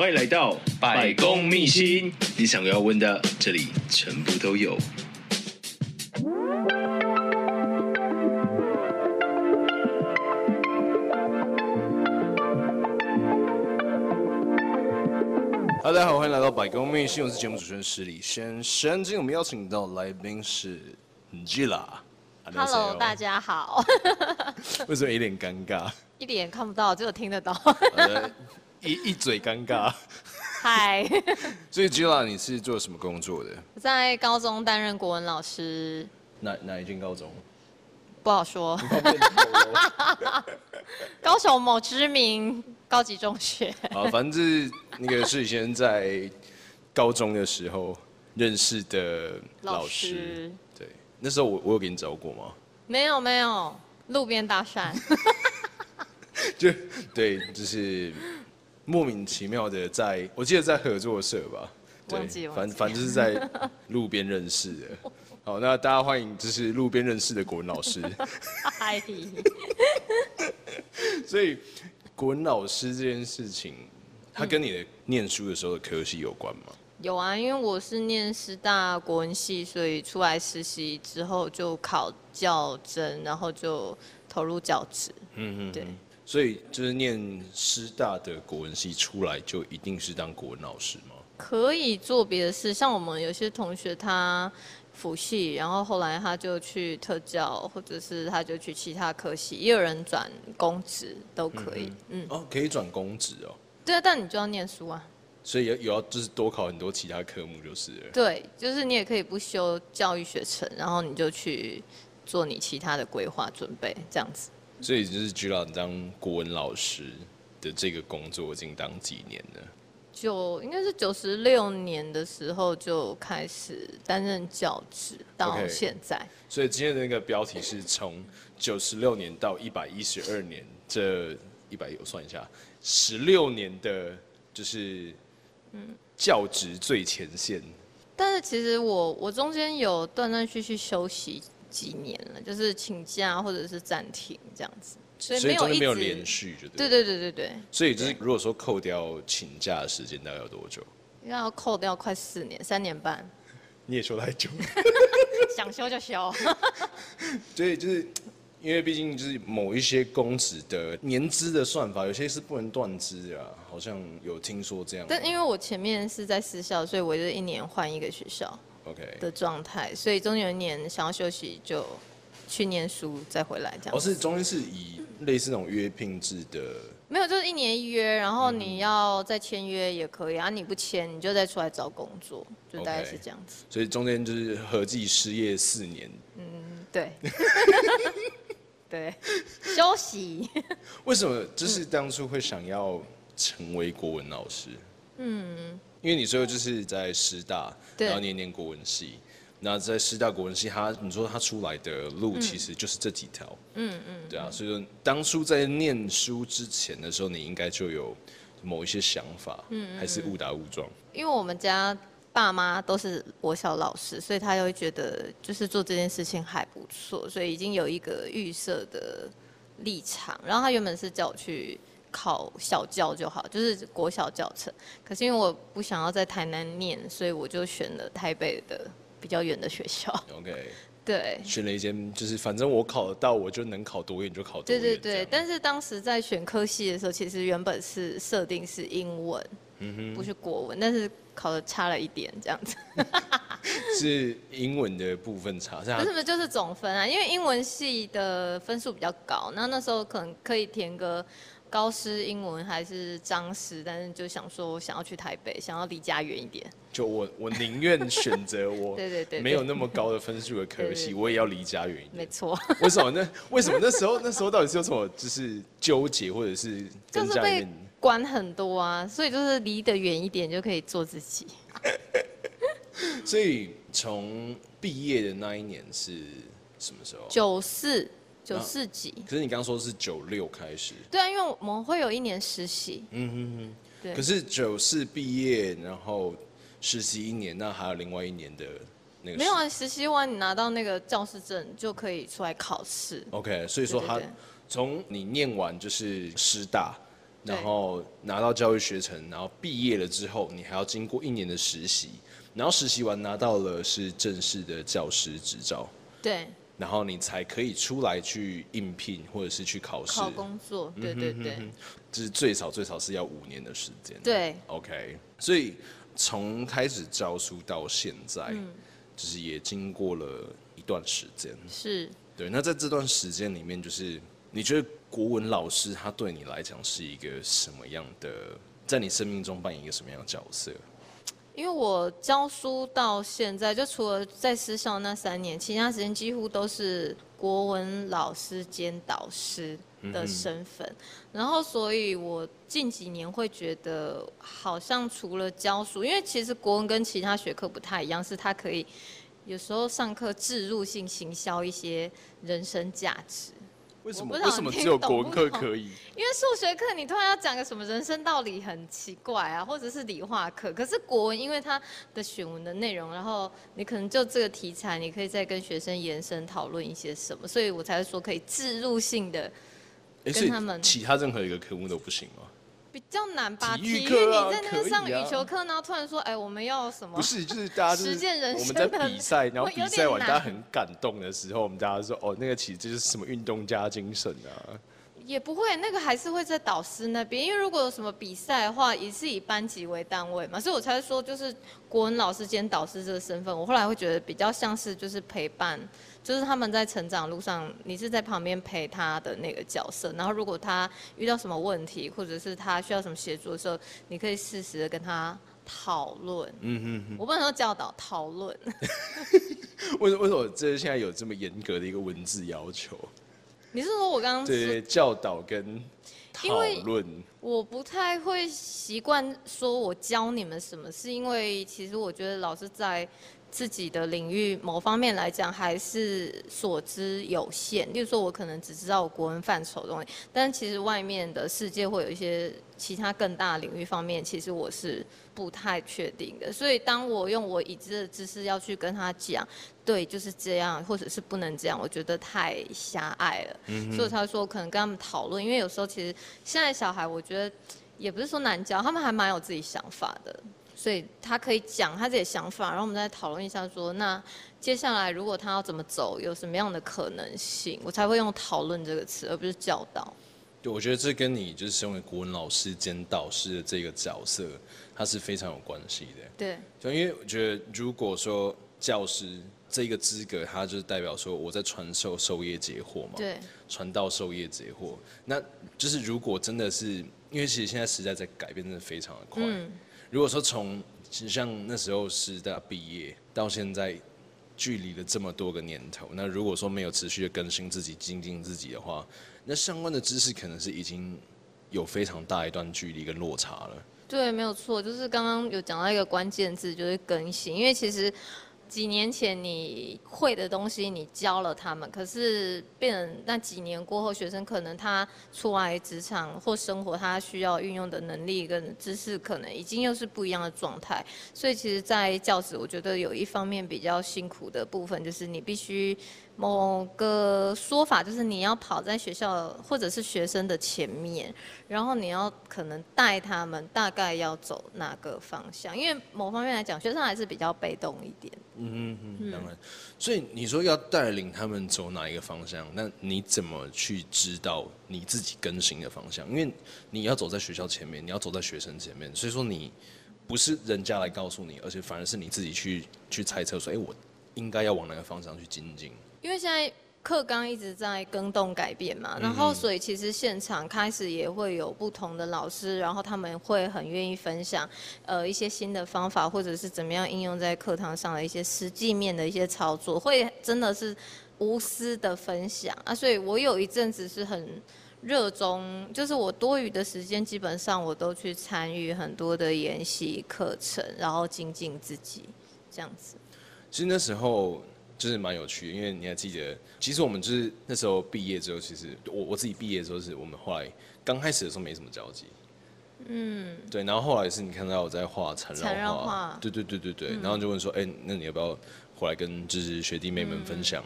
欢迎来到百公秘辛，你想要问的，这里全部都有。大家好，欢迎来到百公秘辛，我是节目主持人失礼先生。今天我们邀请到来宾是 Gila。Hello，大家好。为什么一脸尴尬？一脸看不到，只有听得到。一一嘴尴尬。嗨。所以 Gila，你是做什么工作的？我在高中担任国文老师。哪哪一间高中？不好说。高雄某知名高级中学。好，反正是那个是以前在高中的时候认识的老师。老师对，那时候我我有给你找过吗？没有没有，路边搭讪。就对，就是。莫名其妙的在，我记得在合作社吧，对，反反正就是在路边认识的。好，那大家欢迎，就是路边认识的国文老师。嗨。所以国文老师这件事情，他跟你的念书的时候的科系有关吗？有啊，因为我是念师大国文系，所以出来实习之后就考教甄，然后就投入教职。嗯嗯，对。所以就是念师大的国文系出来，就一定是当国文老师吗？可以做别的事，像我们有些同学他辅系，然后后来他就去特教，或者是他就去其他科系，也有人转公职都可以。嗯，嗯哦，可以转公职哦。对啊，但你就要念书啊。所以有有要就是多考很多其他科目就是了。对，就是你也可以不修教育学程，然后你就去做你其他的规划准备，这样子。所以就是 Gila 你当国文老师的这个工作已经当几年了？九应该是九十六年的时候就开始担任教职，到现在。Okay. 所以今天的那个标题是从九十六年到一百一十二年，这一百我算一下，十六年的就是嗯教职最前线。嗯、但是其实我我中间有断断续续休息。几年了，就是请假或者是暂停这样子，所以没有没有连续，就对。对对对对对。所以就是如果说扣掉请假的时间，大概要多久？应该要扣掉快四年，三年半。你也休太久。想休就休。所以就是因为毕竟就是某一些公职的年资的算法，有些是不能断资啊，好像有听说这样。但因为我前面是在私校，所以我就一年换一个学校。OK 的状态，所以中间有一年想要休息，就去念书，再回来这样。哦，是中间是以类似那种约聘制的？没有，就是一年一约，然后你要再签约也可以啊，你不签你就再出来找工作，就大概是这样子。所以中间就是合计失业四年。嗯，对。对，休息。为什么就是当初会想要成为国文老师？嗯。因为你最后就是在师大，然后念念国文系，那在师大国文系，他你说他出来的路其实就是这几条，嗯嗯，对啊，所以说当初在念书之前的时候，你应该就有某一些想法，嗯，还是误打误撞？因为我们家爸妈都是我小老师，所以他就会觉得就是做这件事情还不错，所以已经有一个预设的立场。然后他原本是叫我去。考小教就好，就是国小教程。可是因为我不想要在台南念，所以我就选了台北的比较远的学校。OK，对，选了一间就是反正我考得到，我就能考多远就考多远。对对对，但是当时在选科系的时候，其实原本是设定是英文，不是国文，但是考的差了一点这样子。是英文的部分差，是不是就是总分啊？因为英文系的分数比较高，那那时候可能可以填个。高师英文还是彰师，但是就想说想要去台北，想要离家远一点。就我我宁愿选择我 对对对没有那么高的分数的科系，我也要离家远一点。没错。为什么呢？为什么那时候那时候到底是有什么就是纠结，或者是跟家里面？管很多啊，所以就是离得远一点就可以做自己。所以从毕业的那一年是什么时候？九四九四级。可是你刚刚说是九六开始。对啊，因为我们会有一年实习。嗯哼哼。对。可是九四毕业，然后实习一年，那还有另外一年的那个。没有啊，实习完你拿到那个教师证就可以出来考试。OK，所以说他从你念完就是师大。然后拿到教育学程，然后毕业了之后，你还要经过一年的实习，然后实习完拿到了是正式的教师执照，对，然后你才可以出来去应聘或者是去考试，考工作，对对对，就是最少最少是要五年的时间，对，OK，所以从开始教书到现在，嗯，就是也经过了一段时间，是，对，那在这段时间里面，就是你觉得？国文老师他对你来讲是一个什么样的，在你生命中扮演一个什么样的角色？因为我教书到现在，就除了在私校那三年，其他时间几乎都是国文老师兼导师的身份。嗯、然后，所以我近几年会觉得，好像除了教书，因为其实国文跟其他学科不太一样，是它可以有时候上课置入性行销一些人生价值。为什么为什么只有国文课可以？因为数学课你突然要讲个什么人生道理很奇怪啊，或者是理化课。可是国文因为它的选文的内容，然后你可能就这个题材，你可以再跟学生延伸讨论一些什么，所以我才会说可以置入性的跟他们。其他任何一个科目都不行吗？比较难吧，体育，体育你在那个上羽球课，然后突然说，哎，我们要什么？不是，就是大家实践人生。我们在比赛，然后 比赛完大家很感动的时候，我们大家说，哦，那个其实就是什么运动家精神啊。也不会，那个还是会在导师那边，因为如果有什么比赛的话，也是以班级为单位嘛，所以我才说，就是国文老师兼导师这个身份，我后来会觉得比较像是就是陪伴。就是他们在成长路上，你是在旁边陪他的那个角色。然后，如果他遇到什么问题，或者是他需要什么协助的时候，你可以适时的跟他讨论。嗯嗯嗯。我不能说教导，讨论。为什为什么这现在有这么严格的一个文字要求？你是说我刚刚对教导跟讨论？我不太会习惯说我教你们什么，是因为其实我觉得老师在。自己的领域某方面来讲，还是所知有限。例如说，我可能只知道我国文范畴的东西，但其实外面的世界会有一些其他更大的领域方面，其实我是不太确定的。所以，当我用我已知的知识要去跟他讲，对，就是这样，或者是不能这样，我觉得太狭隘了。嗯。所以他说，可能跟他们讨论，因为有时候其实现在小孩，我觉得也不是说难教，他们还蛮有自己想法的。所以他可以讲他自己的想法，然后我们再讨论一下说，说那接下来如果他要怎么走，有什么样的可能性，我才会用讨论这个词，而不是教导。对，我觉得这跟你就是身为国文老师兼导师的这个角色，它是非常有关系的。对，就因为我觉得，如果说教师这个资格，它就是代表说我在传授授业解惑嘛，对，传道授业解惑，那就是如果真的是，因为其实现在时代在改变，真的非常的快。嗯如果说从像那时候师大毕业到现在，距离了这么多个年头，那如果说没有持续的更新自己、精进自己的话，那相关的知识可能是已经有非常大一段距离跟落差了。对，没有错，就是刚刚有讲到一个关键字，就是更新，因为其实。几年前你会的东西，你教了他们，可是变成那几年过后，学生可能他出来职场或生活，他需要运用的能力跟知识，可能已经又是不一样的状态。所以，其实，在教职，我觉得有一方面比较辛苦的部分，就是你必须。某个说法就是你要跑在学校或者是学生的前面，然后你要可能带他们大概要走哪个方向，因为某方面来讲，学生还是比较被动一点。嗯嗯嗯，当然。所以你说要带领他们走哪一个方向，那你怎么去知道你自己更新的方向？因为你要走在学校前面，你要走在学生前面，所以说你不是人家来告诉你，而且反而是你自己去去猜测说，哎，我应该要往哪个方向去精进。因为现在课纲一直在更动改变嘛，然后所以其实现场开始也会有不同的老师，然后他们会很愿意分享，呃一些新的方法，或者是怎么样应用在课堂上的一些实际面的一些操作，会真的是无私的分享啊。所以我有一阵子是很热衷，就是我多余的时间，基本上我都去参与很多的研习课程，然后精进自己，这样子。其实那时候就是蛮有趣的，因为你还记得，其实我们就是那时候毕业之后，其实我我自己毕业之后，是我们后来刚开始的时候没什么交集。嗯，对，然后后来是你看到我在画缠绕画，对对对对对，嗯、然后就问说，哎、欸，那你要不要回来跟就是学弟妹们分享，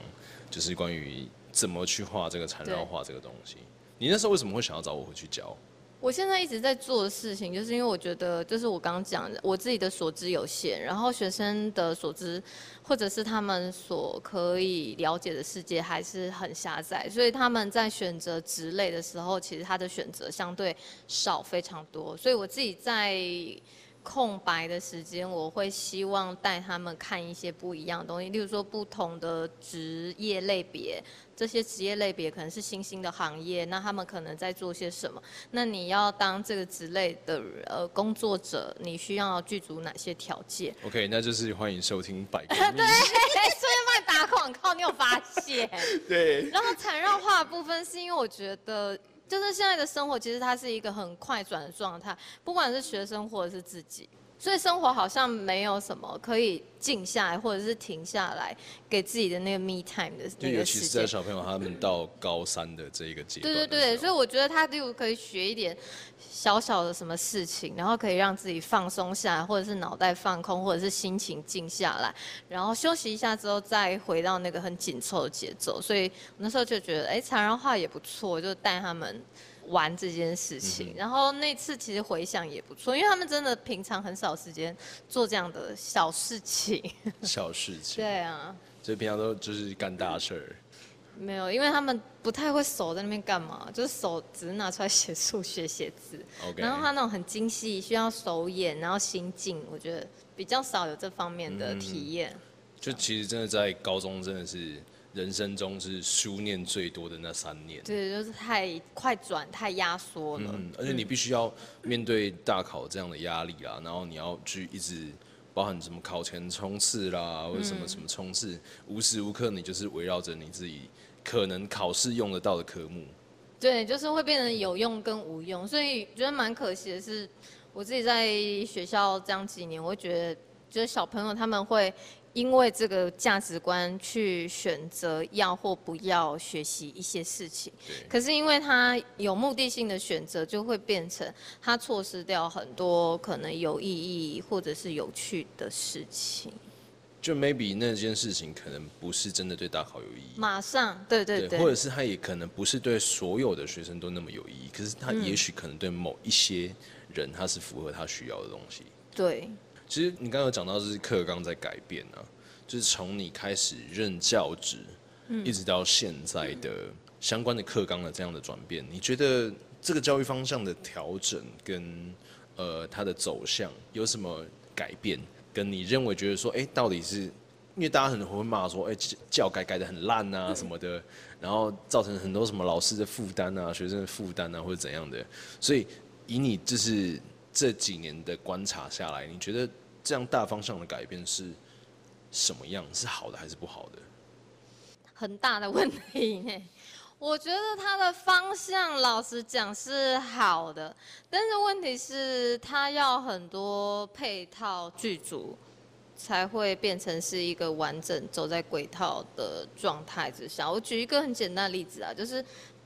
就是关于怎么去画这个缠绕画这个东西？你那时候为什么会想要找我回去教？我现在一直在做的事情，就是因为我觉得，就是我刚刚讲的，我自己的所知有限，然后学生的所知，或者是他们所可以了解的世界还是很狭窄，所以他们在选择职类的时候，其实他的选择相对少非常多。所以我自己在空白的时间，我会希望带他们看一些不一样的东西，例如说不同的职业类别。这些职业类别可能是新兴的行业，那他们可能在做些什么？那你要当这个职类的呃工作者，你需要具足哪些条件？OK，那就是欢迎收听百科。对，顺便帮你打广告，你有发现？对。然后缠绕化的部分，是因为我觉得，就是现在的生活其实它是一个很快转的状态，不管是学生或者是自己。所以生活好像没有什么可以静下来，或者是停下来给自己的那个 me time 的那个时间。尤其是在小朋友他们到高三的这一个阶段。对对对，所以我觉得他就可以学一点小小的什么事情，然后可以让自己放松下来，或者是脑袋放空，或者是心情静下来，然后休息一下之后再回到那个很紧凑的节奏。所以那时候就觉得，哎，缠绕画也不错，就带他们。玩这件事情，嗯、然后那次其实回想也不错，因为他们真的平常很少时间做这样的小事情。小事情。对啊。所以平常都就是干大事儿。没有，因为他们不太会手在那边干嘛，就是手只是拿出来写数学、写字。然后他那种很精细，需要手眼，然后心境，我觉得比较少有这方面的体验。嗯、就其实真的在高中真的是。人生中是书念最多的那三年，对，就是太快转、太压缩了。嗯，而且你必须要面对大考这样的压力啦，然后你要去一直包含什么考前冲刺啦，或者什么什么冲刺，无时无刻你就是围绕着你自己可能考试用得到的科目。对，就是会变成有用跟无用，所以觉得蛮可惜的是，我自己在学校这样几年，我会觉得，就是小朋友他们会。因为这个价值观去选择要或不要学习一些事情，可是因为他有目的性的选择，就会变成他错失掉很多可能有意义或者是有趣的事情。就 maybe 那件事情可能不是真的对大考有意义。马上，对对对，对，或者是他也可能不是对所有的学生都那么有意义，可是他也许可能对某一些人他是符合他需要的东西。对。其实你刚刚有讲到，就是课纲在改变啊，就是从你开始任教职，一直到现在的相关的课纲的这样的转变，你觉得这个教育方向的调整跟呃它的走向有什么改变？跟你认为觉得说，哎，到底是因为大家很会骂说，哎，教改改的很烂啊什么的，然后造成很多什么老师的负担啊、学生的负担啊或者怎样的，所以以你就是。这几年的观察下来，你觉得这样大方向的改变是什么样？是好的还是不好的？很大的问题呢。我觉得它的方向，老实讲是好的，但是问题是它要很多配套剧组，才会变成是一个完整走在轨道的状态之下。我举一个很简单的例子啊，就是。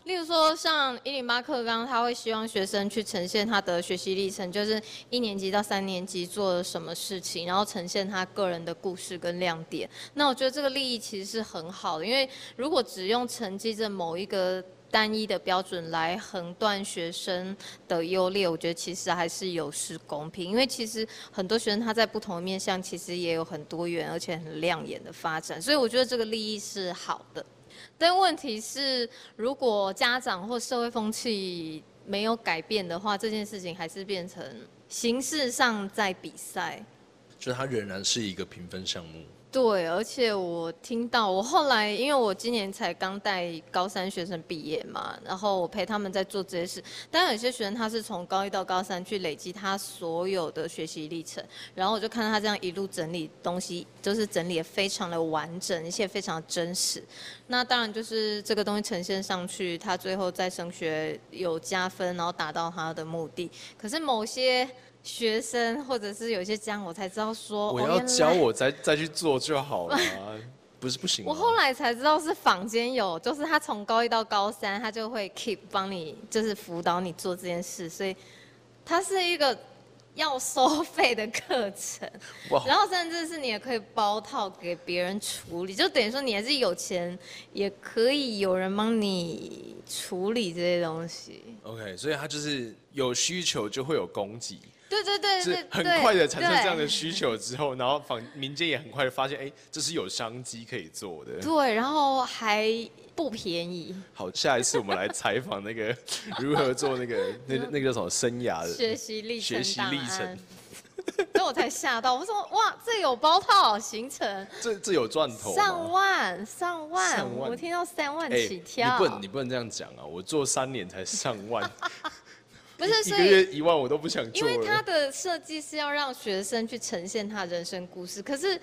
例如说，像一零八课纲，他会希望学生去呈现他的学习历程，就是一年级到三年级做了什么事情，然后呈现他个人的故事跟亮点。那我觉得这个利益其实是很好的，因为如果只用成绩这某一个单一的标准来横断学生的优劣，我觉得其实还是有失公平。因为其实很多学生他在不同的面向，其实也有很多元而且很亮眼的发展，所以我觉得这个利益是好的。但问题是，如果家长或社会风气没有改变的话，这件事情还是变成形式上在比赛，就它仍然是一个评分项目。对，而且我听到，我后来因为我今年才刚带高三学生毕业嘛，然后我陪他们在做这些事。当然有些学生他是从高一到高三去累积他所有的学习历程，然后我就看到他这样一路整理东西，就是整理得非常的完整，而且非常真实。那当然就是这个东西呈现上去，他最后在升学有加分，然后达到他的目的。可是某些。学生或者是有些这样，我才知道说，我要教我再再去做就好了，不是不行。我后来才知道是坊间有，就是他从高一到高三，他就会 keep 帮你，就是辅导你做这件事，所以他是一个要收费的课程。然后甚至是你也可以包套给别人处理，就等于说你还是有钱，也可以有人帮你处理这些东西。OK，所以他就是有需求就会有供给。对对对是，很快的产生这样的需求之后，然后坊民间也很快的发现，哎，这是有商机可以做的。对，然后还不便宜。好，下一次我们来采访那个 如何做那个那那个叫什么生涯的学习历程。学习历程。所以我才吓到，我说哇，这有包套行程，这这有赚头。上万上万，上万，我听到三万起跳。你不能你不能这样讲啊！我做三年才上万。不是，一个月一万我都不想做。因为他的设计是要让学生去呈现他人生故事，可是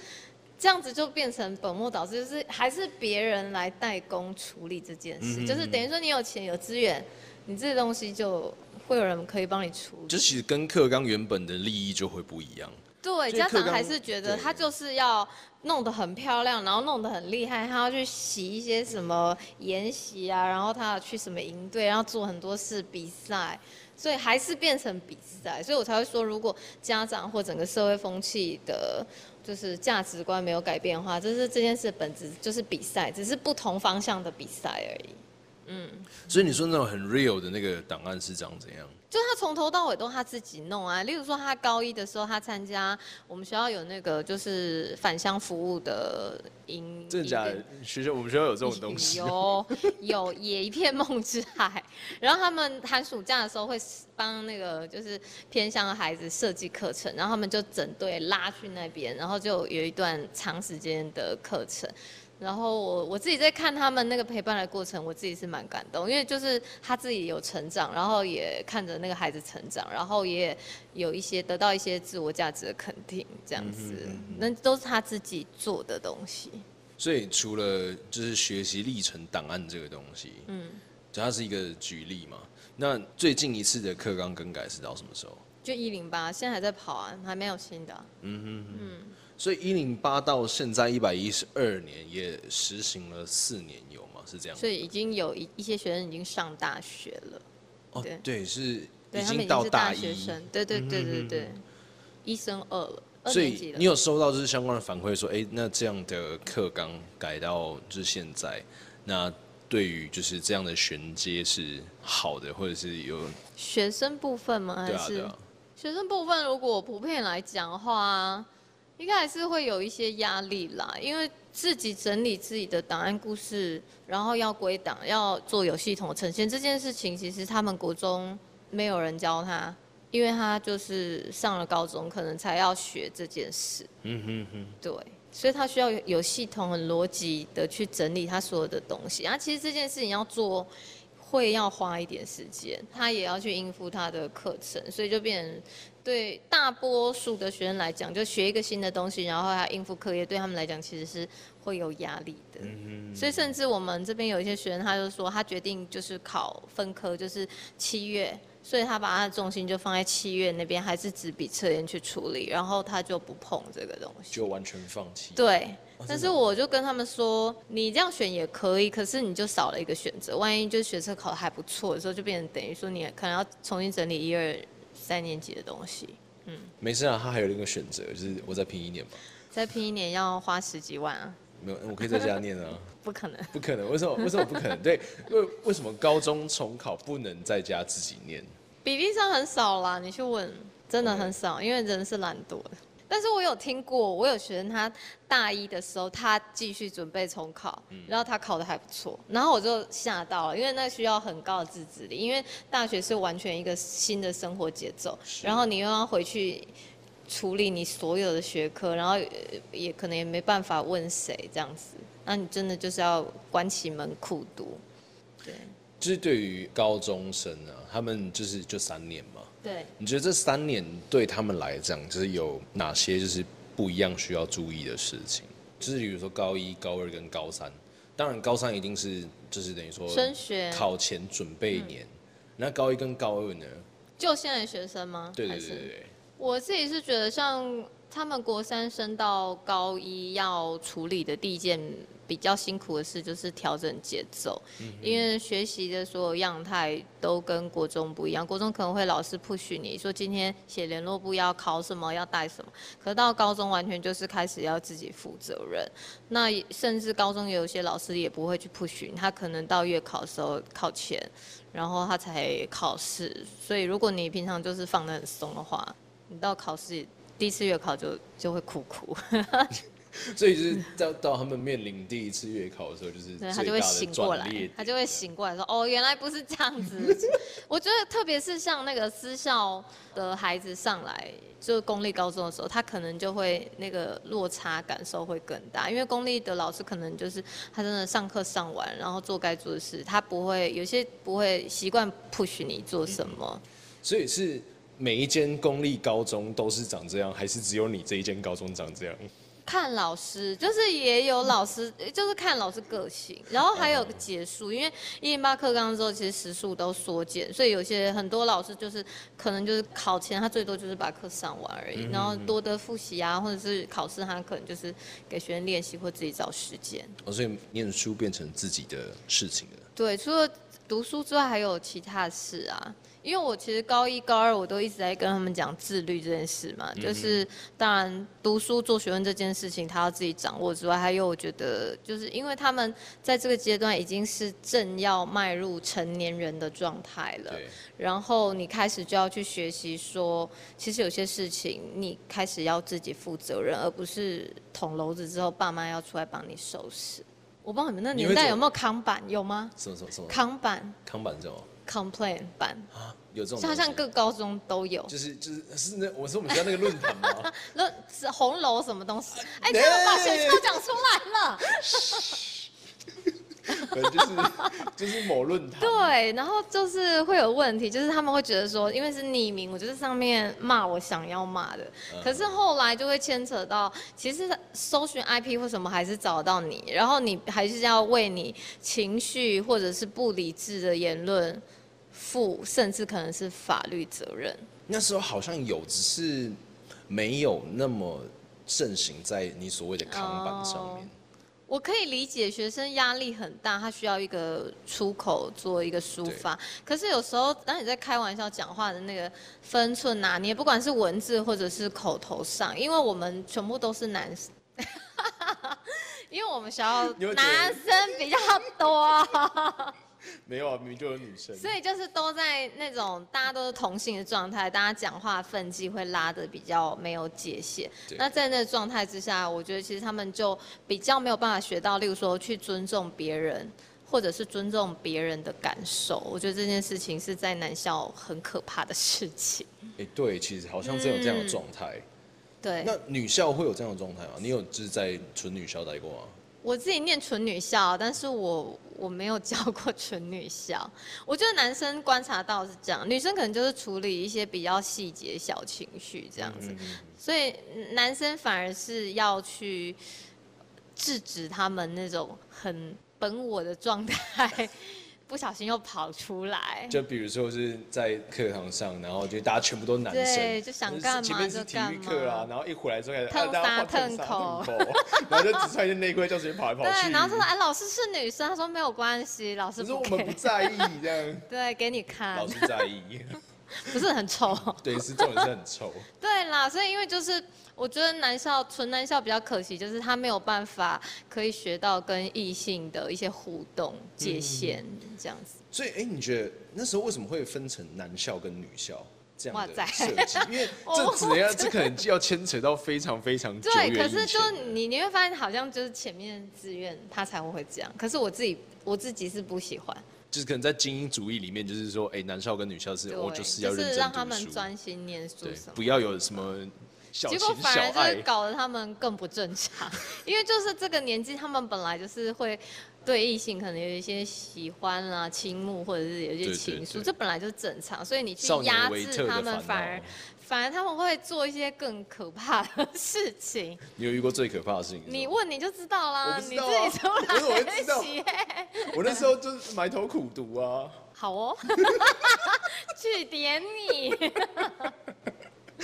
这样子就变成本末倒置，就是还是别人来代工处理这件事，嗯、就是等于说你有钱有资源，你这些东西就会有人可以帮你处理。就其实跟课纲原本的利益就会不一样。对，家长还是觉得他就是要弄得很漂亮，然后弄得很厉害，他要去洗一些什么研习啊，然后他要去什么营队，然后做很多事比赛。所以还是变成比赛，所以我才会说，如果家长或整个社会风气的，就是价值观没有改变的话，这是这件事的本质就是比赛，只是不同方向的比赛而已。嗯。所以你说那种很 real 的那个档案是长怎样？就他从头到尾都他自己弄啊，例如说他高一的时候，他参加我们学校有那个就是返乡服务的营。真的假的？学校我们学校有这种东西？有有也一片梦之海。然后他们寒暑假的时候会帮那个就是偏乡的孩子设计课程，然后他们就整队拉去那边，然后就有一段长时间的课程。然后我我自己在看他们那个陪伴的过程，我自己是蛮感动，因为就是他自己有成长，然后也看着那个孩子成长，然后也有一些得到一些自我价值的肯定，这样子，那都是他自己做的东西。所以除了就是学习历程档案这个东西，嗯，就它是一个举例嘛。那最近一次的课纲更改是到什么时候？就一零八，现在还在跑啊，还没有新的啊。嗯哼哼嗯。所以一零八到现在一百一十二年也实行了四年有吗？是这样。所以已经有一一些学生已经上大学了。哦，对，是已经到大一。对对对对对，一升二了。所以你有收到就是相关的反馈说，哎，那这样的课纲改到就是现在，那对于就是这样的衔接是好的，或者是有学生部分吗？还是学生部分？如果普遍来讲的话。应该还是会有一些压力啦，因为自己整理自己的档案故事，然后要归档，要做有系统的呈现这件事情，其实他们国中没有人教他，因为他就是上了高中，可能才要学这件事。嗯哼哼。对，所以他需要有系统、很逻辑的去整理他所有的东西。啊，其实这件事情要做，会要花一点时间，他也要去应付他的课程，所以就变成。对大多数的学生来讲，就学一个新的东西，然后还要应付课业，对他们来讲其实是会有压力的。嗯哼。所以甚至我们这边有一些学生，他就说他决定就是考分科，就是七月，所以他把他的重心就放在七月那边，还是纸笔测验去处理，然后他就不碰这个东西，就完全放弃。对。但是我就跟他们说，你这样选也可以，可是你就少了一个选择，万一就是学测考得还不错的时候，就变成等于说你可能要重新整理一二。三年级的东西，嗯，没事啊，他还有另一个选择，就是我再拼一年吧。再拼一年要花十几万啊？没有，我可以在家念啊。不可能，不可能，为什么？为什么不可能？对，因为为什么高中重考不能在家自己念？比例上很少啦，你去问，真的很少，因为人是懒惰的。但是我有听过，我有学生他大一的时候，他继续准备重考，然后他考得还不错，然后我就吓到了，因为那需要很高的自制力，因为大学是完全一个新的生活节奏，然后你又要回去处理你所有的学科，然后也可能也没办法问谁这样子。那你真的就是要关起门苦读。对，就是对于高中生啊，他们就是就三年嘛。对。你觉得这三年对他们来讲，就是有哪些就是不一样需要注意的事情？就是比如说高一、高二跟高三，当然高三一定是就是等于说升学考前准备年。那高一跟高二呢？就现在的学生吗？对对对对。我自己是觉得，像他们国三升到高一要处理的第一件比较辛苦的事，就是调整节奏。嗯、因为学习的所有样态都跟国中不一样，国中可能会老师 push 你说今天写联络簿要考什么，要带什么，可到高中完全就是开始要自己负责任。那甚至高中有些老师也不会去 push 你，他可能到月考的时候考前。然后他才考试，所以如果你平常就是放得很松的话，你到考试第一次月考就就会哭哭。所以就是到到他们面临第一次月考的时候，就是对他就会醒过来，他就会醒过来说：“哦，原来不是这样子。” 我觉得特别是像那个私校的孩子上来，就公立高中的时候，他可能就会那个落差感受会更大，因为公立的老师可能就是他真的上课上完，然后做该做的事，他不会有些不会习惯 push 你做什么。所以是每一间公立高中都是长这样，还是只有你这一间高中长这样？看老师，就是也有老师，就是看老师个性，然后还有个节数，因为一零八课纲之后，其实时数都缩减，所以有些很多老师就是可能就是考前他最多就是把课上完而已，然后多的复习啊，或者是考试他可能就是给学生练习或自己找时间。哦，所以念书变成自己的事情了。对，除了读书之外，还有其他事啊。因为我其实高一、高二我都一直在跟他们讲自律这件事嘛，就是当然读书做学问这件事情他要自己掌握之外，还有我觉得就是因为他们在这个阶段已经是正要迈入成年人的状态了，然后你开始就要去学习说，其实有些事情你开始要自己负责任，而不是捅娄子之后爸妈要出来帮你收拾。我不知道你们那年代有没有扛板，有吗？什么什么什么？康板？康板这种。Complain 版啊，有这种，像像各高中都有，就是就是是那我是我们学校那个论坛吗？论是红楼什么东西？哎、欸，这个把学校讲出来了。对，就是就是某论坛。对，然后就是会有问题，就是他们会觉得说，因为是匿名，我就是上面骂我想要骂的，嗯、可是后来就会牵扯到，其实搜寻 IP 或什么还是找到你，然后你还是要为你情绪或者是不理智的言论负，甚至可能是法律责任。那时候好像有，只是没有那么盛行在你所谓的康板上面。哦我可以理解学生压力很大，他需要一个出口做一个抒发。可是有时候当你在开玩笑讲话的那个分寸拿捏，不管是文字或者是口头上，因为我们全部都是男生，因为我们学校男生比较多。没有啊，明明就有女生。所以就是都在那种大家都是同性的状态，大家讲话分际会拉的比较没有界限。那在那个状态之下，我觉得其实他们就比较没有办法学到，例如说去尊重别人，或者是尊重别人的感受。我觉得这件事情是在男校很可怕的事情。哎，对，其实好像真有这样的状态。嗯、对。那女校会有这样的状态吗？你有就是在纯女校待过吗？我自己念纯女校，但是我我没有教过纯女校。我觉得男生观察到是这样，女生可能就是处理一些比较细节小情绪这样子，所以男生反而是要去制止他们那种很本我的状态。不小心又跑出来，就比如说是在课堂上，然后就大家全部都男生，对，就想干嘛就干嘛。前面是体育课啊，然后一回来之后，碰沙碰口，然后就只穿一件内裤，就直接跑来跑去。对，然后他说：“哎，老师是女生。”他说：“没有关系，老师不。”可是我们不在意这样。对，给你看。老师在意。不是很臭。对，是重点是很臭。对啦，所以因为就是。我觉得男校纯男校比较可惜，就是他没有办法可以学到跟异性的一些互动界限这样子。嗯、所以，哎、欸，你觉得那时候为什么会分成男校跟女校这样的设计？因为这只要这可能就要牵扯到非常非常。对，可是就你你会发现，好像就是前面志愿他才会会这样。可是我自己我自己是不喜欢。就是可能在精英主义里面，就是说，哎、欸，男校跟女校是，我就是要认真读书，就是让他们专心念书，对，不要有什么。小结果反而就是搞得他们更不正常，因为就是这个年纪，他们本来就是会对异性可能有一些喜欢啊、倾慕，或者是有一些情愫，这本来就是正常，所以你去压制他们，反而反而他们会做一些更可怕的 事情。你有遇过最可怕的事情？你问你就知道啦，道啊、你自己出来我会知道。我那时候就是埋头苦读啊。好哦 去点你。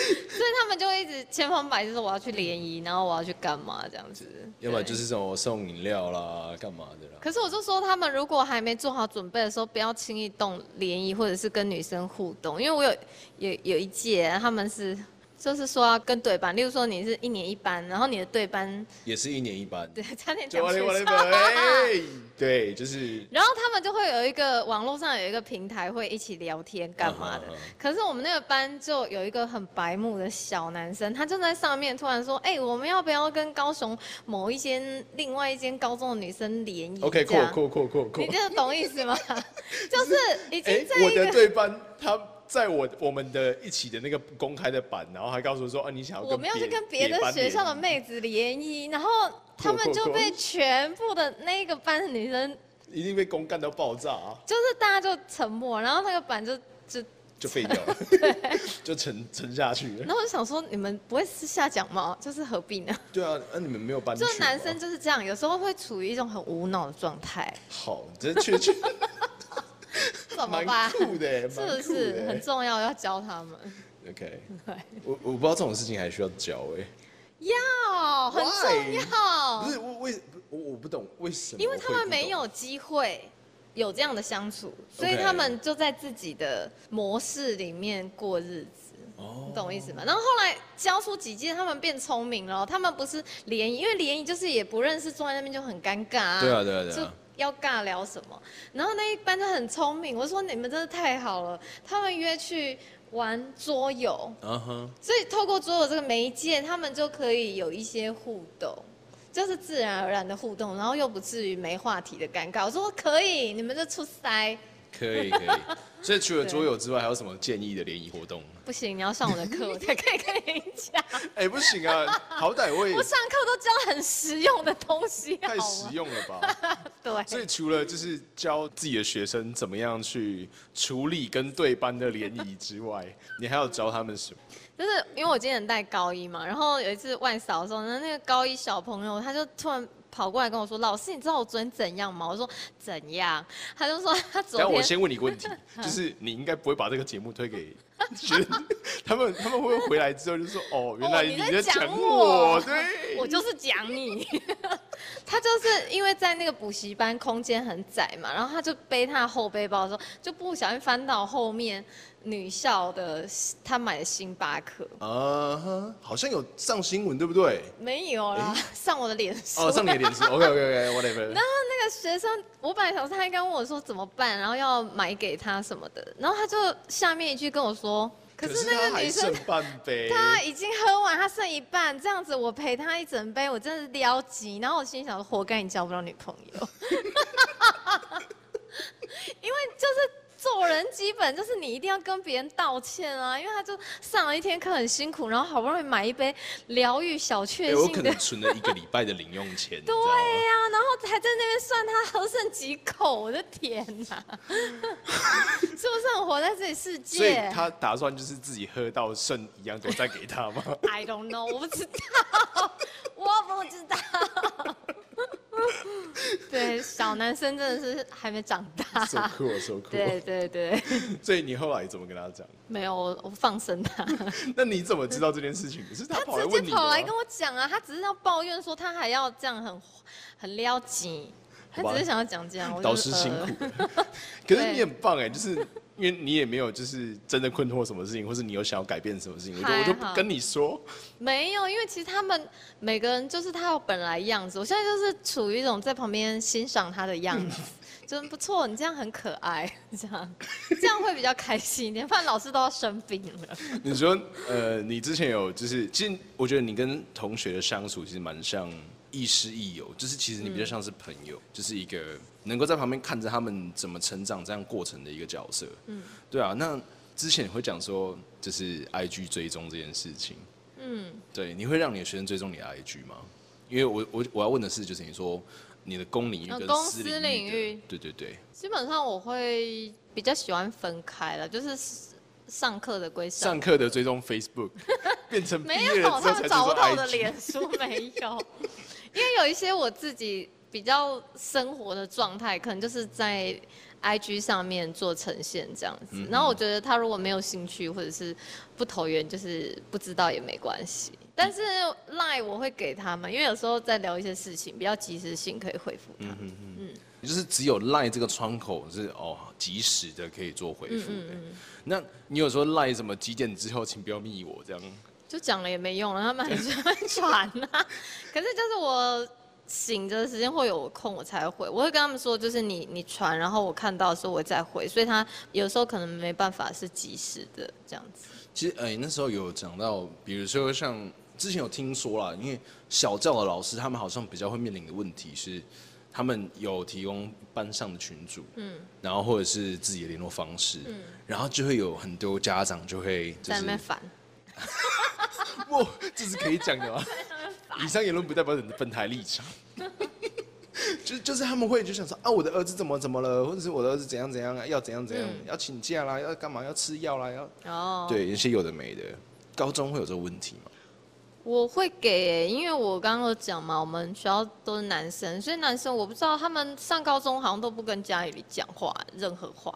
所以他们就会一直千方百计说我要去联谊，然后我要去干嘛这样子。要么就是什么送饮料啦，干嘛的啦。可是我就说他们如果还没做好准备的时候，不要轻易动联谊或者是跟女生互动，因为我有有有一届他们是。就是说要跟对班，例如说你是一年一班，然后你的对班也是一年一班，对，差点讲 对，就是。然后他们就会有一个网络上有一个平台，会一起聊天干嘛的。Uh. 可是我们那个班就有一个很白目的小男生，他就在上面突然说：“哎、欸，我们要不要跟高雄某一间另外一间高中的女生联谊？”OK，酷酷酷酷酷。你这懂意思吗？就是已经在我的对班他。在我我们的一起的那个公开的版，然后还告诉我说啊，你想要跟我们要去跟别的学校的妹子联谊，然后他们就被全部的那个班的女生一定被公干到爆炸啊！就是大家就沉默，然后那个版就就就废掉了，对，就沉沉下去了。然后我就想说，你们不会私下讲吗？就是何必呢？对啊，那、啊、你们没有班，就是男生就是这样，有时候会处于一种很无脑的状态。好，这确确。怎么办？酷的，是不是很重要？要教他们。OK，我我不知道这种事情还需要教哎。要，很重要。不是我为我我不懂为什么？因为他们没有机会有这样的相处，所以他们就在自己的模式里面过日子。哦，你懂我意思吗？然后后来教出几届，他们变聪明了。他们不是联谊，因为联谊就是也不认识，坐在那边就很尴尬啊。对啊，对啊，对啊。要尬聊什么？然后那一班就很聪明，我说你们真的太好了。他们约去玩桌游，uh -huh. 所以透过桌游这个媒介，他们就可以有一些互动，就是自然而然的互动，然后又不至于没话题的尴尬。我说可以，你们就出塞。可以可以，所以除了桌游之外，还有什么建议的联谊活动？不行，你要上我的课，我才可以跟你讲。哎，不行啊，好歹我也我上课都教很实用的东西，太实用了吧？对。所以除了就是教自己的学生怎么样去处理跟对班的联谊之外，你还要教他们什么？就是因为我今年带高一嘛，然后有一次外扫的时候，那那个高一小朋友他就突然。跑过来跟我说：“老师，你知道我昨天怎样吗？”我说：“怎样？”他就说：“ 他昨天……”我先问你一个问题，就是你应该不会把这个节目推给 他们他们会不会回来之后就说：“哦，原来你在讲我，哦、对，我就是讲你。”他就是因为在那个补习班空间很窄嘛，然后他就背他的后背包的时候，就不小心翻到后面。女校的，她买的星巴克，啊哈，好像有上新闻，对不对？没有啦，欸、上我的脸书。哦，上你的脸书，OK OK OK，whatever。然后那个学生，我本来想说，他应该问我说怎么办，然后要买给他什么的，然后他就下面一句跟我说，可是那个女生，半杯，他已经喝完，他剩一半，这样子我陪他一整杯，我真的是撩急。然后我心里想说，活该你交不到女朋友，因为就是。做人基本就是你一定要跟别人道歉啊，因为他就上了一天课很辛苦，然后好不容易买一杯疗愈小确幸的，我可能存了一个礼拜的零用钱。对呀、啊，然后还在那边算他喝剩几口，我的天哪，是不是很活在自己世界？所以他打算就是自己喝到剩一样多再给他吗？I don't know，我不知道，我不知道。对，小男生真的是还没长大。对对对。所以你后来怎么跟他讲？没有，我我放生他。那你怎么知道这件事情？是他跑来问你？他直接跑来跟我讲啊，他只是要抱怨说他还要这样很很撩急，他只是想要讲这样。导师辛苦。可是你很棒哎，就是。因为你也没有就是真的困惑什么事情，或是你有想要改变什么事情，我就我就不跟你说。没有，因为其实他们每个人就是他有本来样子，我现在就是处于一种在旁边欣赏他的样子，真不错，你这样很可爱，这样这样会比较开心一点，不然老师都要生病了。你说呃，你之前有就是，其实我觉得你跟同学的相处其实蛮像。亦师亦友，就是其实你比较像是朋友，嗯、就是一个能够在旁边看着他们怎么成长这样过程的一个角色。嗯，对啊。那之前你会讲说，就是 IG 追踪这件事情。嗯，对，你会让你的学生追踪你的 IG 吗？因为我我我要问的是，就是你说你的公领域跟私领域，对对对。基本上我会比较喜欢分开了，就是上课的归上。上课的追踪 Facebook，变成没有，他们找不到我的脸书没有，因为有一些我自己比较生活的状态，可能就是在。IG 上面做呈现这样子，嗯、然后我觉得他如果没有兴趣或者是不投缘，就是不知道也没关系。但是 Line 我会给他们，因为有时候在聊一些事情，比较及时性可以回复他。嗯嗯嗯。就是只有 Line 这个窗口是哦及时的可以做回复的。嗯嗯，那你有说 Line 什么几点之后请不要密我这样？就讲了也没用了，他们还是会传啊。可是就是我。醒着的时间会有空我才回，我会跟他们说，就是你你传，然后我看到的时候我再回，所以他有时候可能没办法是及时的这样子。其实哎、欸，那时候有讲到，比如说像之前有听说啦，因为小教的老师他们好像比较会面临的问题是，他们有提供班上的群组，嗯，然后或者是自己的联络方式，嗯，然后就会有很多家长就会、就是、在那边烦。哇，这是可以讲的吗？以上言论不代表你的本台立场，就就是他们会就想说啊，我的儿子怎么怎么了，或者是我的儿子怎样怎样啊，要怎样怎样，嗯、要请假啦，要干嘛，要吃药啦，要哦，对，有些有的没的，高中会有这个问题吗？我会给、欸，因为我刚刚有讲嘛，我们学校都是男生，所以男生我不知道他们上高中好像都不跟家里讲话任何话，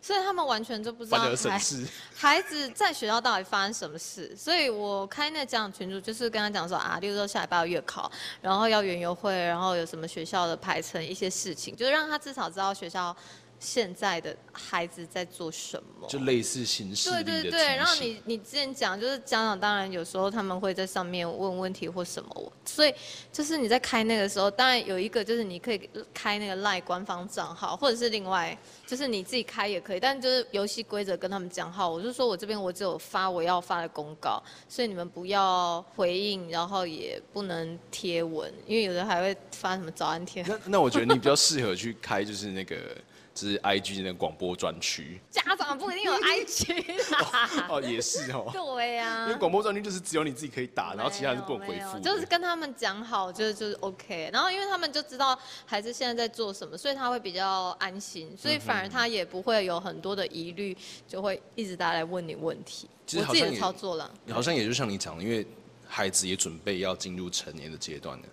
所以他们完全就不知道孩 孩子在学校到底发生什么事。所以我开那家长群组，就是跟他讲说啊，例如说下礼拜要月考，然后要园游会，然后有什么学校的排程一些事情，就是让他至少知道学校。现在的孩子在做什么？就类似形式。对对对，然后你你之前讲，就是家长当然有时候他们会在上面问问题或什么，所以就是你在开那个时候，当然有一个就是你可以开那个 LINE 官方账号，或者是另外就是你自己开也可以，但就是游戏规则跟他们讲好，我就说我这边我只有发我要发的公告，所以你们不要回应，然后也不能贴文，因为有的还会发什么早安贴。那那我觉得你比较适合去开就是那个。是 I G 的广播专区，家长不一定有 I G 哦，哦，也是哦。对呀、啊，因为广播专区就是只有你自己可以打，然后其他人是不能回复。就是跟他们讲好，就是就是 OK。然后因为他们就知道孩子现在在做什么，所以他会比较安心，所以反而他也不会有很多的疑虑，就会一直打来问你问题。其实我自己的操作了，好像也就像你讲的，因为孩子也准备要进入成年的阶段了。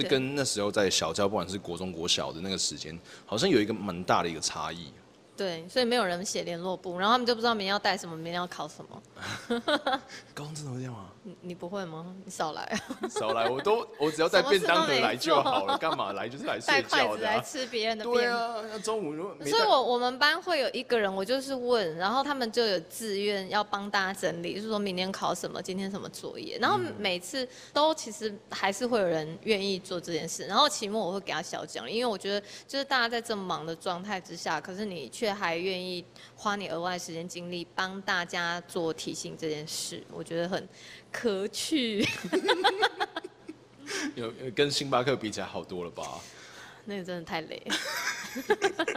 是跟那时候在小教，不管是国中、国小的那个时间，好像有一个蛮大的一个差异。对，所以没有人写联络簿，然后他们就不知道明天要带什么，明天要考什么。高中真的会这样吗？你你不会吗？你少来。少来，我都我只要带便当盒来就好了，干嘛来就是来睡觉的。带筷子来吃别人的便当。对啊，那中午如果。所以我我们班会有一个人，我就是问，然后他们就有自愿要帮大家整理，就是说明天考什么，今天什么作业，然后每次都其实还是会有人愿意做这件事，然后期末我会给他小奖，因为我觉得就是大家在这么忙的状态之下，可是你却还愿意花你额外时间精力帮大家做提醒这件事，我觉得很可取。有跟星巴克比起来好多了吧？那个真的太累。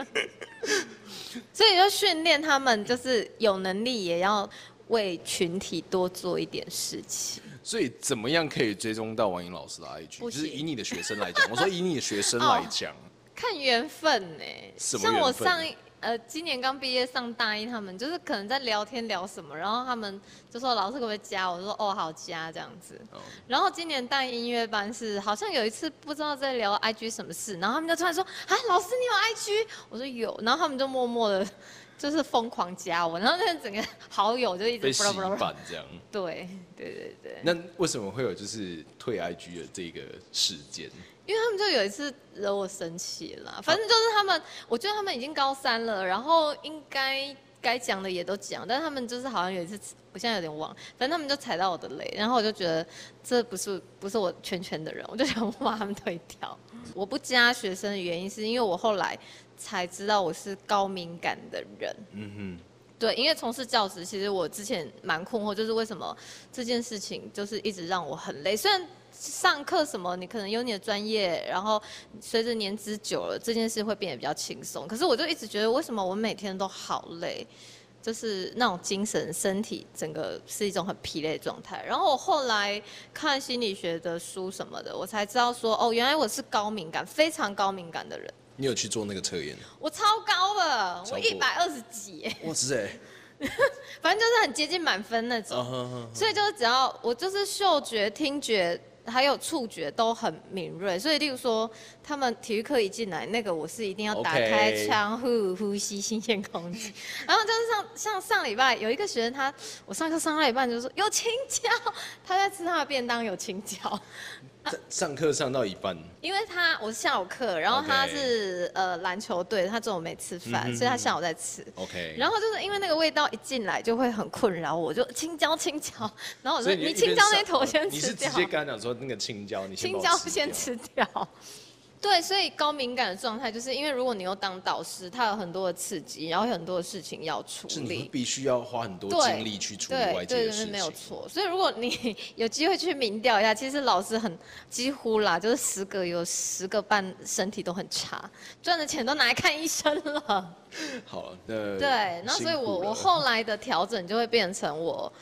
所以要训练他们，就是有能力也要为群体多做一点事情。所以怎么样可以追踪到王英老师的 IG？就是以你的学生来讲，我说以你的学生来讲，看缘分呢。像我上一。呃，今年刚毕业上大一，他们就是可能在聊天聊什么，然后他们就说老师可不可以加我，我说哦好加这样子。Oh. 然后今年带音乐班是好像有一次不知道在聊 IG 什么事，然后他们就突然说啊老师你有 IG，我说有，然后他们就默默的，就是疯狂加我，然后那整个好友就一直被洗版这样。对对对对。那为什么会有就是退 IG 的这个事件？因为他们就有一次惹我生气了，反正就是他们，我觉得他们已经高三了，然后应该该讲的也都讲，但他们就是好像有一次，我现在有点忘，反正他们就踩到我的雷，然后我就觉得这不是不是我圈圈的人，我就想把他们推掉。我不加学生的原因是因为我后来才知道我是高敏感的人。嗯哼。对，因为从事教职，其实我之前蛮困惑，就是为什么这件事情就是一直让我很累，虽然。上课什么，你可能有你的专业，然后随着年资久了，这件事会变得比较轻松。可是我就一直觉得，为什么我每天都好累？就是那种精神、身体整个是一种很疲累的状态。然后我后来看心理学的书什么的，我才知道说，哦，原来我是高敏感，非常高敏感的人。你有去做那个测验？我超高了，我一百二十几。哇塞！反正就是很接近满分那种。Uh huh huh. 所以就是只要我就是嗅觉、听觉。还有触觉都很敏锐，所以例如说，他们体育课一进来，那个我是一定要打开窗户呼吸新鲜空气。然后就是像像上礼拜有一个学生他，他我上课上到一半就说有青椒，他在吃他的便当有青椒。上课上到一半，因为他我是下午课，然后他是.呃篮球队，他中午没吃饭，嗯、所以他下午在吃。OK，然后就是因为那个味道一进来就会很困扰我，就青椒青椒，然后我说你，你青椒那坨先吃掉。你是直接跟他讲说那个青椒，你青椒先吃掉。对，所以高敏感的状态，就是因为如果你又当导师，他有很多的刺激，然后有很多的事情要处理，你必须要花很多精力去处理外界的事情。对，对，对，没有错。所以如果你 有机会去民调一下，其实老师很几乎啦，就是十个有十个半身体都很差，赚的钱都拿来看医生了。好，那对，然后所以我我后来的调整就会变成我。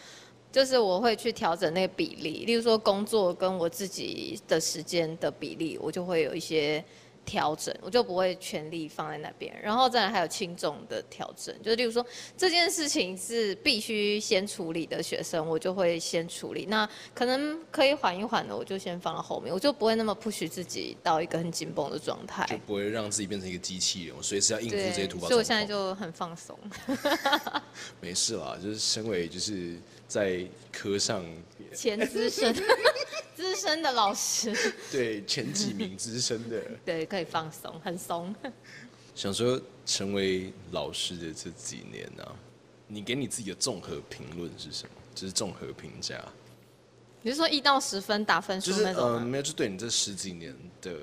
就是我会去调整那个比例，例如说工作跟我自己的时间的比例，我就会有一些调整，我就不会全力放在那边。然后再来还有轻重的调整，就例如说这件事情是必须先处理的学生，我就会先处理。那可能可以缓一缓的，我就先放到后面，我就不会那么 push 自己到一个很紧绷的状态，就不会让自己变成一个机器人，我随时要应付这些突发。所以我现在就很放松。没事啦，就是身为就是。在科上前资深 资深的老师，对前几名资深的，对可以放松，很松。想说成为老师的这几年呢、啊，你给你自己的综合评论是什么？就是综合评价。你是说一到十分打分数那种没有，就对你这十几年的，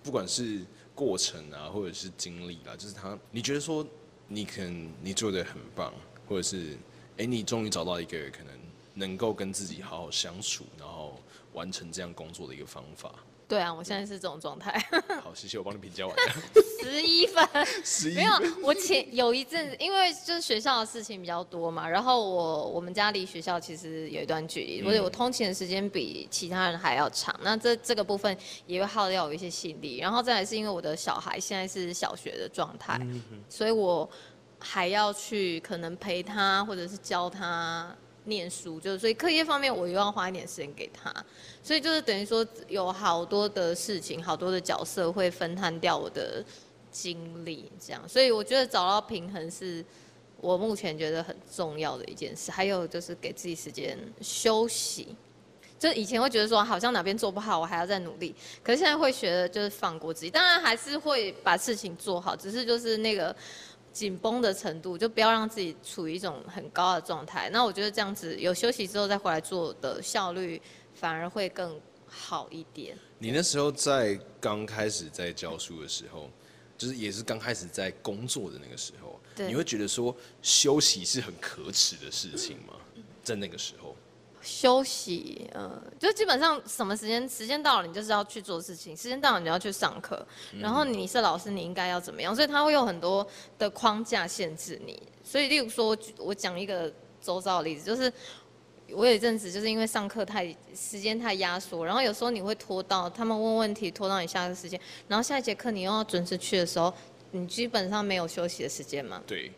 不管是过程啊，或者是经历啊，就是他，你觉得说你可能你做的很棒，或者是哎，你终于找到一个可能。能够跟自己好好相处，然后完成这样工作的一个方法。对啊，我现在是这种状态。好，谢谢，我帮你评价完了。十一分。十一。没有，我前有一阵子，因为就是学校的事情比较多嘛，然后我我们家离学校其实有一段距离，所以、嗯、我通勤的时间比其他人还要长。那这这个部分也会耗掉我一些心力。然后再来是因为我的小孩现在是小学的状态，嗯、所以我还要去可能陪他或者是教他。念书就是，所以课业方面我又要花一点时间给他，所以就是等于说有好多的事情，好多的角色会分摊掉我的精力，这样，所以我觉得找到平衡是我目前觉得很重要的一件事。还有就是给自己时间休息，就以前会觉得说好像哪边做不好，我还要再努力，可是现在会学的就是放过自己，当然还是会把事情做好，只是就是那个。紧绷的程度，就不要让自己处于一种很高的状态。那我觉得这样子有休息之后再回来做的效率反而会更好一点。你那时候在刚开始在教书的时候，就是也是刚开始在工作的那个时候，你会觉得说休息是很可耻的事情吗？在那个时候？休息，呃，就基本上什么时间时间到了，你就是要去做事情；时间到了，你要去上课。然后你是老师，你应该要怎么样？所以他会有很多的框架限制你。所以，例如说，我讲一个周遭的例子，就是我有一阵子就是因为上课太时间太压缩，然后有时候你会拖到他们问问题，拖到你下个时间，然后下一节课你又要准时去的时候，你基本上没有休息的时间嘛。对。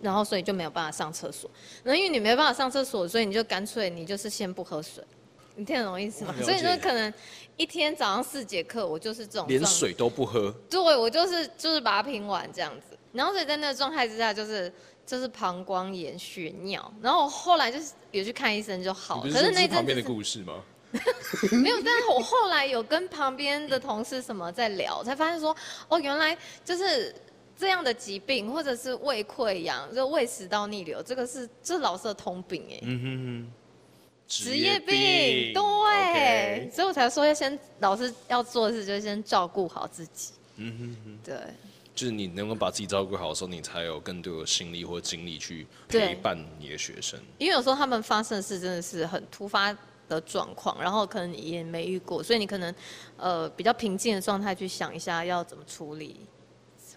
然后，所以就没有办法上厕所。那因为你没办法上厕所，所以你就干脆你就是先不喝水。你听得懂意思吗？所以说可能一天早上四节课，我就是这种连水都不喝。对，我就是就是把它拼完这样子。然后所以在那个状态之下，就是就是膀胱炎、血尿。然后我后来就是有去看医生就好。可是那旁边的故事吗？没有，但是我后来有跟旁边的同事什么在聊，才发现说哦，原来就是。这样的疾病，或者是胃溃疡，就胃食道逆流，这个是这是老师的通病哎。嗯哼哼。职业病，对。Okay 所以我才说要先老师要做的事，就是先照顾好自己。嗯哼哼。对。就是你能够把自己照顾好的时候，你才有更多的心力或精力去陪伴你的学生。因为有时候他们发生的事真的是很突发的状况，然后可能你也没遇过，所以你可能呃比较平静的状态去想一下要怎么处理。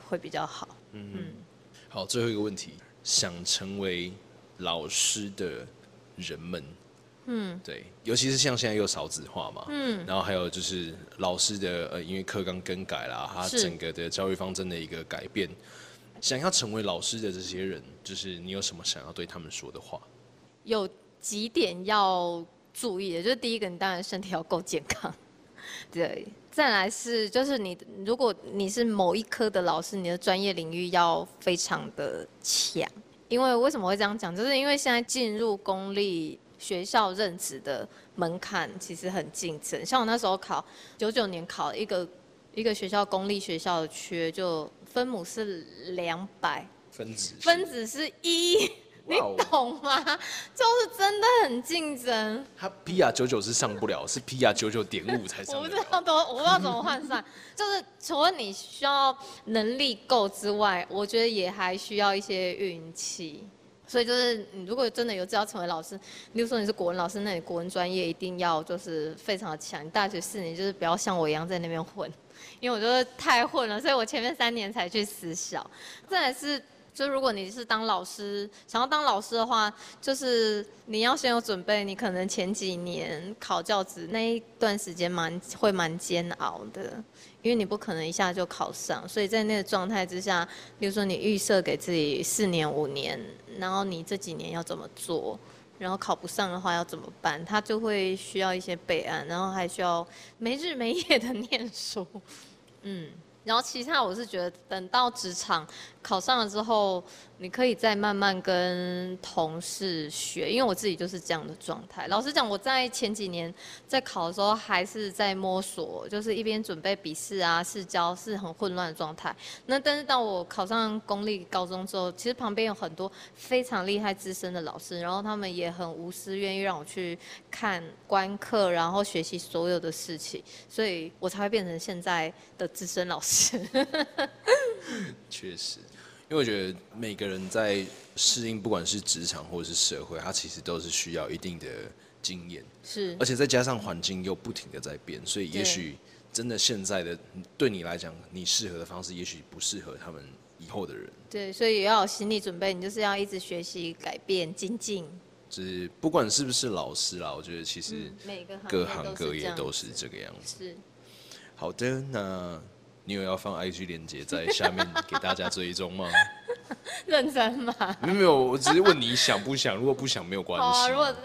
会比较好。嗯嗯。好，最后一个问题，想成为老师的人们。嗯，对，尤其是像现在又少子化嘛，嗯，然后还有就是老师的呃，因为课纲更改啦，他整个的教育方针的一个改变，想要成为老师的这些人，就是你有什么想要对他们说的话？有几点要注意的，就是第一个，你当然身体要够健康，对，再来是就是你如果你是某一科的老师，你的专业领域要非常的强，因为为什么会这样讲？就是因为现在进入公立。学校任职的门槛其实很竞争，像我那时候考九九年考一个一个学校公立学校的缺，就分母是两百，分子分子是一，你懂吗？就是真的很竞争。他 PR 九九是上不了，是 PR 九九点五才上。我不知道多，我不知道怎么换算。就是除了你需要能力够之外，我觉得也还需要一些运气。所以就是，你如果真的有志要成为老师，比如说你是国文老师，那你国文专业一定要就是非常的强。你大学四年就是不要像我一样在那边混，因为我觉得太混了，所以我前面三年才去私校。再来是。就如果你是当老师，想要当老师的话，就是你要先有准备，你可能前几年考教职那一段时间蛮会蛮煎熬的，因为你不可能一下就考上，所以在那个状态之下，比如说你预设给自己四年五年，然后你这几年要怎么做，然后考不上的话要怎么办，他就会需要一些备案，然后还需要没日没夜的念书，嗯。然后其他我是觉得，等到职场考上了之后，你可以再慢慢跟同事学，因为我自己就是这样的状态。老实讲，我在前几年在考的时候还是在摸索，就是一边准备笔试啊、试教，是很混乱的状态。那但是当我考上公立高中之后，其实旁边有很多非常厉害资深的老师，然后他们也很无私，愿意让我去看观课，然后学习所有的事情，所以我才会变成现在的资深老师。确实，因为我觉得每个人在适应，不管是职场或者是社会，他其实都是需要一定的经验。是，而且再加上环境又不停的在变，所以也许真的现在的对你来讲，你适合的方式，也许不适合他们以后的人。对，所以也要有心理准备，你就是要一直学习、改变、精进。就是不管是不是老师啦，我觉得其实每个各行各业都是这个样子。是，好的，那。你有要放 IG 链接在下面给大家追踪吗？认真吗？没有没有，我只是问你想不想，如果不想没有关系。好啊，如果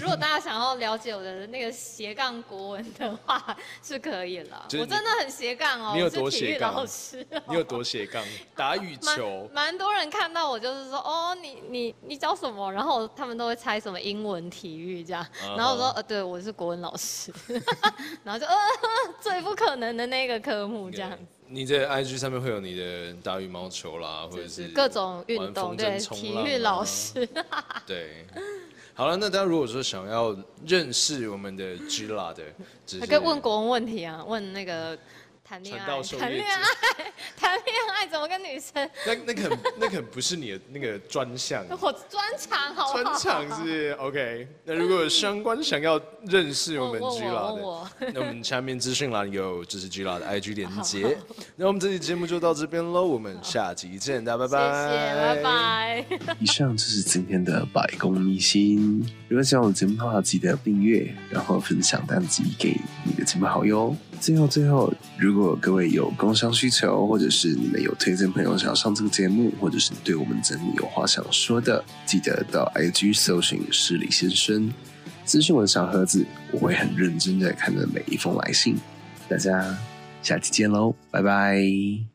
如果大家想要了解我的那个斜杠国文的话，是可以了。我真的很斜杠哦，你有多斜杠？老师，你有多斜杠？打羽球。蛮多人看到我就是说，哦，你你你教什么？然后他们都会猜什么英文、体育这样。然后我说，呃，对，我是国文老师。然后就呃，最不可能的那个科目这样。你在 IG 上面会有你的打羽毛球啦，或者是各种运动，对，体育老师。对，好了，那大家如果说想要认识我们的 Gila 的，还可以问国文问题啊，问那个。谈恋爱，谈恋爱，谈恋爱怎么跟女生？那那个那个不是你的那个专项，我专长好不好？专长是 OK。那如果有相关想要认识我们 Gila 的，那我们下面资讯栏有就是 Gila 的 IG 连接。那我们这期节目就到这边喽，我们下集见，大家拜拜，谢谢，拜拜。以上就是今天的百公秘辛。如果喜欢我的节目的话，记得订阅，然后分享单集给你的亲朋好友。最后，最后，如果各位有工商需求，或者是你们有推荐朋友想要上这个节目，或者是对我们整理有话想说的，记得到 IG 搜寻失礼先生，私讯我的小盒子，我会很认真的看着每一封来信。大家下期见喽，拜拜。